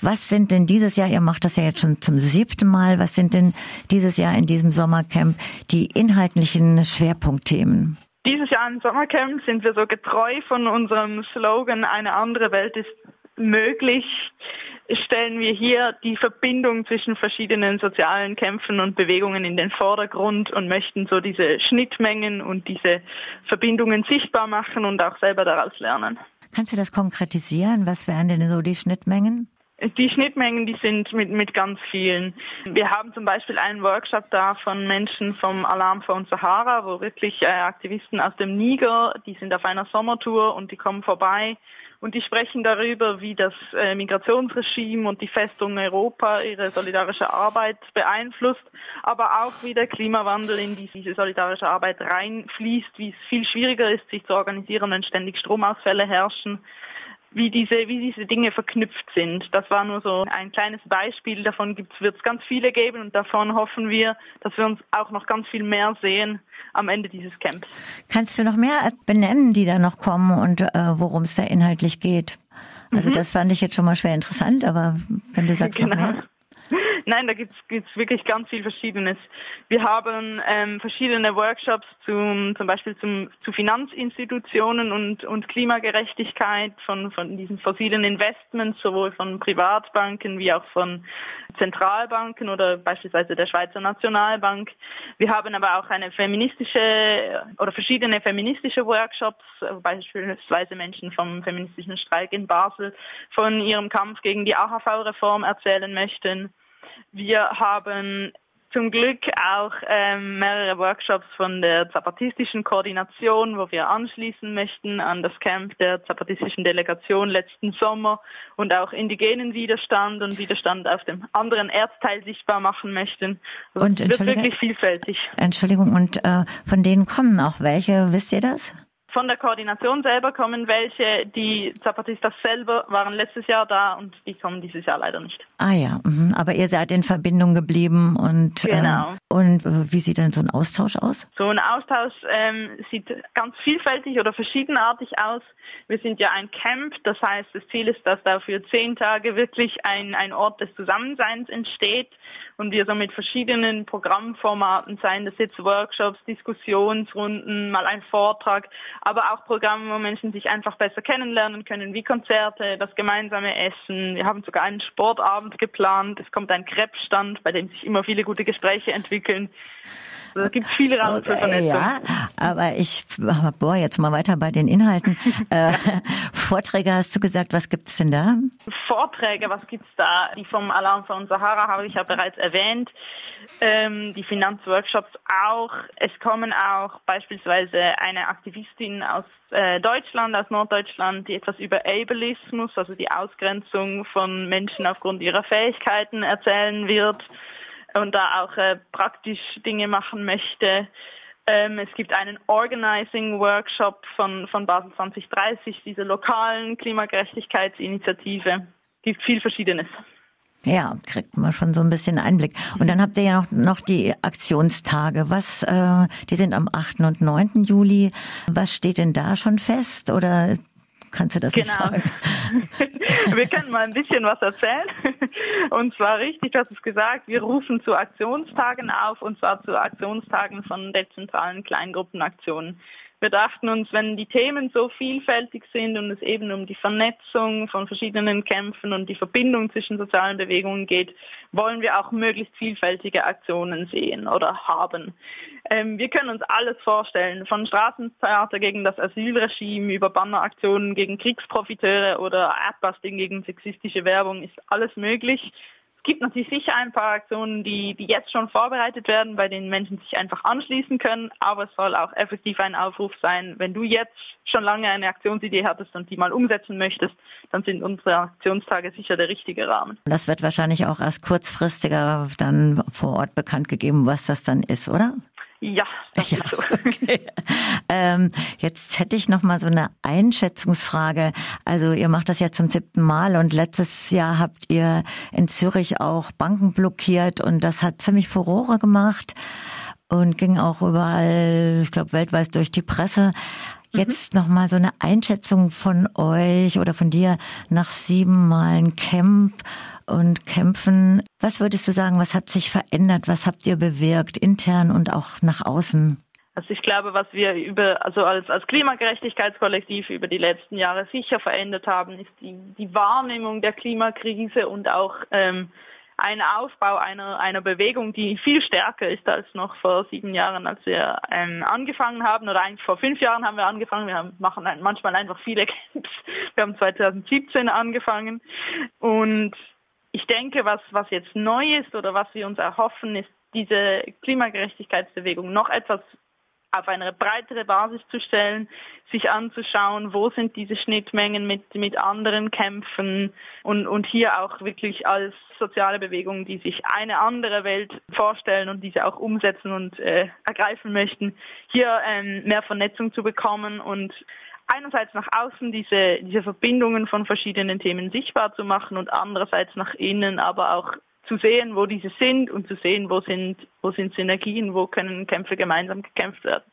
Was sind denn dieses Jahr, ihr macht das ja jetzt schon zum siebten Mal, was sind denn dieses Jahr in diesem Sommercamp die inhaltlichen Schwerpunktthemen? Dieses Jahr im Sommercamp sind wir so getreu von unserem Slogan Eine andere Welt ist möglich, stellen wir hier die Verbindung zwischen verschiedenen sozialen Kämpfen und Bewegungen in den Vordergrund und möchten so diese Schnittmengen und diese Verbindungen sichtbar machen und auch selber daraus lernen. Kannst du das konkretisieren? Was wären denn so die Schnittmengen? Die Schnittmengen, die sind mit, mit ganz vielen. Wir haben zum Beispiel einen Workshop da von Menschen vom Alarm uns Sahara, wo wirklich äh, Aktivisten aus dem Niger, die sind auf einer Sommertour und die kommen vorbei und die sprechen darüber, wie das äh, Migrationsregime und die Festung Europa ihre solidarische Arbeit beeinflusst, aber auch wie der Klimawandel in diese solidarische Arbeit reinfließt, wie es viel schwieriger ist, sich zu organisieren, wenn ständig Stromausfälle herrschen wie diese, wie diese Dinge verknüpft sind. Das war nur so ein kleines Beispiel. Davon wird es ganz viele geben und davon hoffen wir, dass wir uns auch noch ganz viel mehr sehen am Ende dieses Camps. Kannst du noch mehr benennen, die da noch kommen und äh, worum es da inhaltlich geht? Also mhm. das fand ich jetzt schon mal schwer interessant, aber wenn du sagst genau. noch mehr. Nein, da gibt's gibt's wirklich ganz viel Verschiedenes. Wir haben ähm, verschiedene Workshops zum, zum Beispiel zum, zu Finanzinstitutionen und, und Klimagerechtigkeit von, von diesen fossilen Investments, sowohl von Privatbanken wie auch von Zentralbanken oder beispielsweise der Schweizer Nationalbank. Wir haben aber auch eine feministische oder verschiedene feministische Workshops, beispielsweise Menschen vom feministischen Streik in Basel von ihrem Kampf gegen die AHV-Reform erzählen möchten. Wir haben zum Glück auch ähm, mehrere Workshops von der zapatistischen Koordination, wo wir anschließen möchten an das Camp der zapatistischen Delegation letzten Sommer und auch indigenen Widerstand und Widerstand auf dem anderen Erdteil sichtbar machen möchten. Also und es wird wirklich vielfältig. Entschuldigung, und äh, von denen kommen auch welche, wisst ihr das? Von der Koordination selber kommen welche, die Zapatistas selber waren letztes Jahr da und die kommen dieses Jahr leider nicht. Ah ja, mhm. aber ihr seid in Verbindung geblieben und ähm, genau. Ähm, und äh, wie sieht denn so ein Austausch aus? So ein Austausch ähm, sieht ganz vielfältig oder verschiedenartig aus. Wir sind ja ein Camp, das heißt, das Ziel ist, dass da für zehn Tage wirklich ein, ein Ort des Zusammenseins entsteht und wir so mit verschiedenen Programmformaten, seien das jetzt Workshops, Diskussionsrunden, mal ein Vortrag, aber auch Programme, wo Menschen sich einfach besser kennenlernen können, wie Konzerte, das gemeinsame Essen. Wir haben sogar einen Sportabend geplant. Es kommt ein Krebsstand, bei dem sich immer viele gute Gespräche entwickeln. Es gibt viele Rahmen für Vernetzung. Ja, aber ich boah, jetzt mal weiter bei den Inhalten. äh, Vorträge hast du gesagt, was gibt's denn da? Vorträge, was gibt's da? Die vom Alarm von Sahara habe ich ja bereits erwähnt. Ähm, die Finanzworkshops auch. Es kommen auch beispielsweise eine Aktivistin aus äh, Deutschland, aus Norddeutschland, die etwas über Ableismus, also die Ausgrenzung von Menschen aufgrund ihrer Fähigkeiten erzählen wird und da auch äh, praktisch Dinge machen möchte. Ähm, es gibt einen Organizing Workshop von, von Basel 2030, diese lokalen Klimagerechtigkeitsinitiative. Es gibt viel Verschiedenes. Ja, kriegt man schon so ein bisschen Einblick. Und dann habt ihr ja noch, noch die Aktionstage. Was, äh, die sind am 8. und 9. Juli. Was steht denn da schon fest? Oder Kannst du das genau. nicht sagen? wir können mal ein bisschen was erzählen. Und zwar richtig, du hast es gesagt, wir rufen zu Aktionstagen auf und zwar zu Aktionstagen von dezentralen Kleingruppenaktionen. Wir dachten uns, wenn die Themen so vielfältig sind und es eben um die Vernetzung von verschiedenen Kämpfen und die Verbindung zwischen sozialen Bewegungen geht, wollen wir auch möglichst vielfältige Aktionen sehen oder haben. Ähm, wir können uns alles vorstellen, von Straßentheater gegen das Asylregime über Banneraktionen gegen Kriegsprofiteure oder Adbusting gegen sexistische Werbung ist alles möglich gibt natürlich sicher ein paar Aktionen, die, die jetzt schon vorbereitet werden, bei denen Menschen sich einfach anschließen können, aber es soll auch effektiv ein Aufruf sein, wenn du jetzt schon lange eine Aktionsidee hattest und die mal umsetzen möchtest, dann sind unsere Aktionstage sicher der richtige Rahmen. Das wird wahrscheinlich auch erst kurzfristiger dann vor Ort bekannt gegeben, was das dann ist, oder? Ja, das ja, ist so. Okay. ähm, jetzt hätte ich noch mal so eine Einschätzungsfrage. Also ihr macht das ja zum siebten Mal und letztes Jahr habt ihr in Zürich auch Banken blockiert und das hat ziemlich Furore gemacht und ging auch überall, ich glaube, weltweit durch die Presse. Jetzt mhm. noch mal so eine Einschätzung von euch oder von dir nach sieben Malen Camp und Kämpfen. Was würdest du sagen, was hat sich verändert? Was habt ihr bewirkt, intern und auch nach außen? Also ich glaube, was wir über, also als, als Klimagerechtigkeitskollektiv über die letzten Jahre sicher verändert haben, ist die, die Wahrnehmung der Klimakrise und auch ähm, ein Aufbau einer, einer Bewegung, die viel stärker ist als noch vor sieben Jahren, als wir ähm, angefangen haben. Oder eigentlich vor fünf Jahren haben wir angefangen. Wir haben, machen manchmal einfach viele Camps. Wir haben 2017 angefangen. Und ich denke, was, was jetzt neu ist oder was wir uns erhoffen, ist diese Klimagerechtigkeitsbewegung noch etwas auf eine breitere Basis zu stellen, sich anzuschauen, wo sind diese Schnittmengen mit, mit anderen Kämpfen und, und hier auch wirklich als soziale Bewegung, die sich eine andere Welt vorstellen und diese auch umsetzen und äh, ergreifen möchten, hier ähm, mehr Vernetzung zu bekommen und einerseits nach außen diese, diese Verbindungen von verschiedenen Themen sichtbar zu machen und andererseits nach innen aber auch zu sehen, wo diese sind und zu sehen, wo sind, wo sind Synergien, wo können Kämpfe gemeinsam gekämpft werden.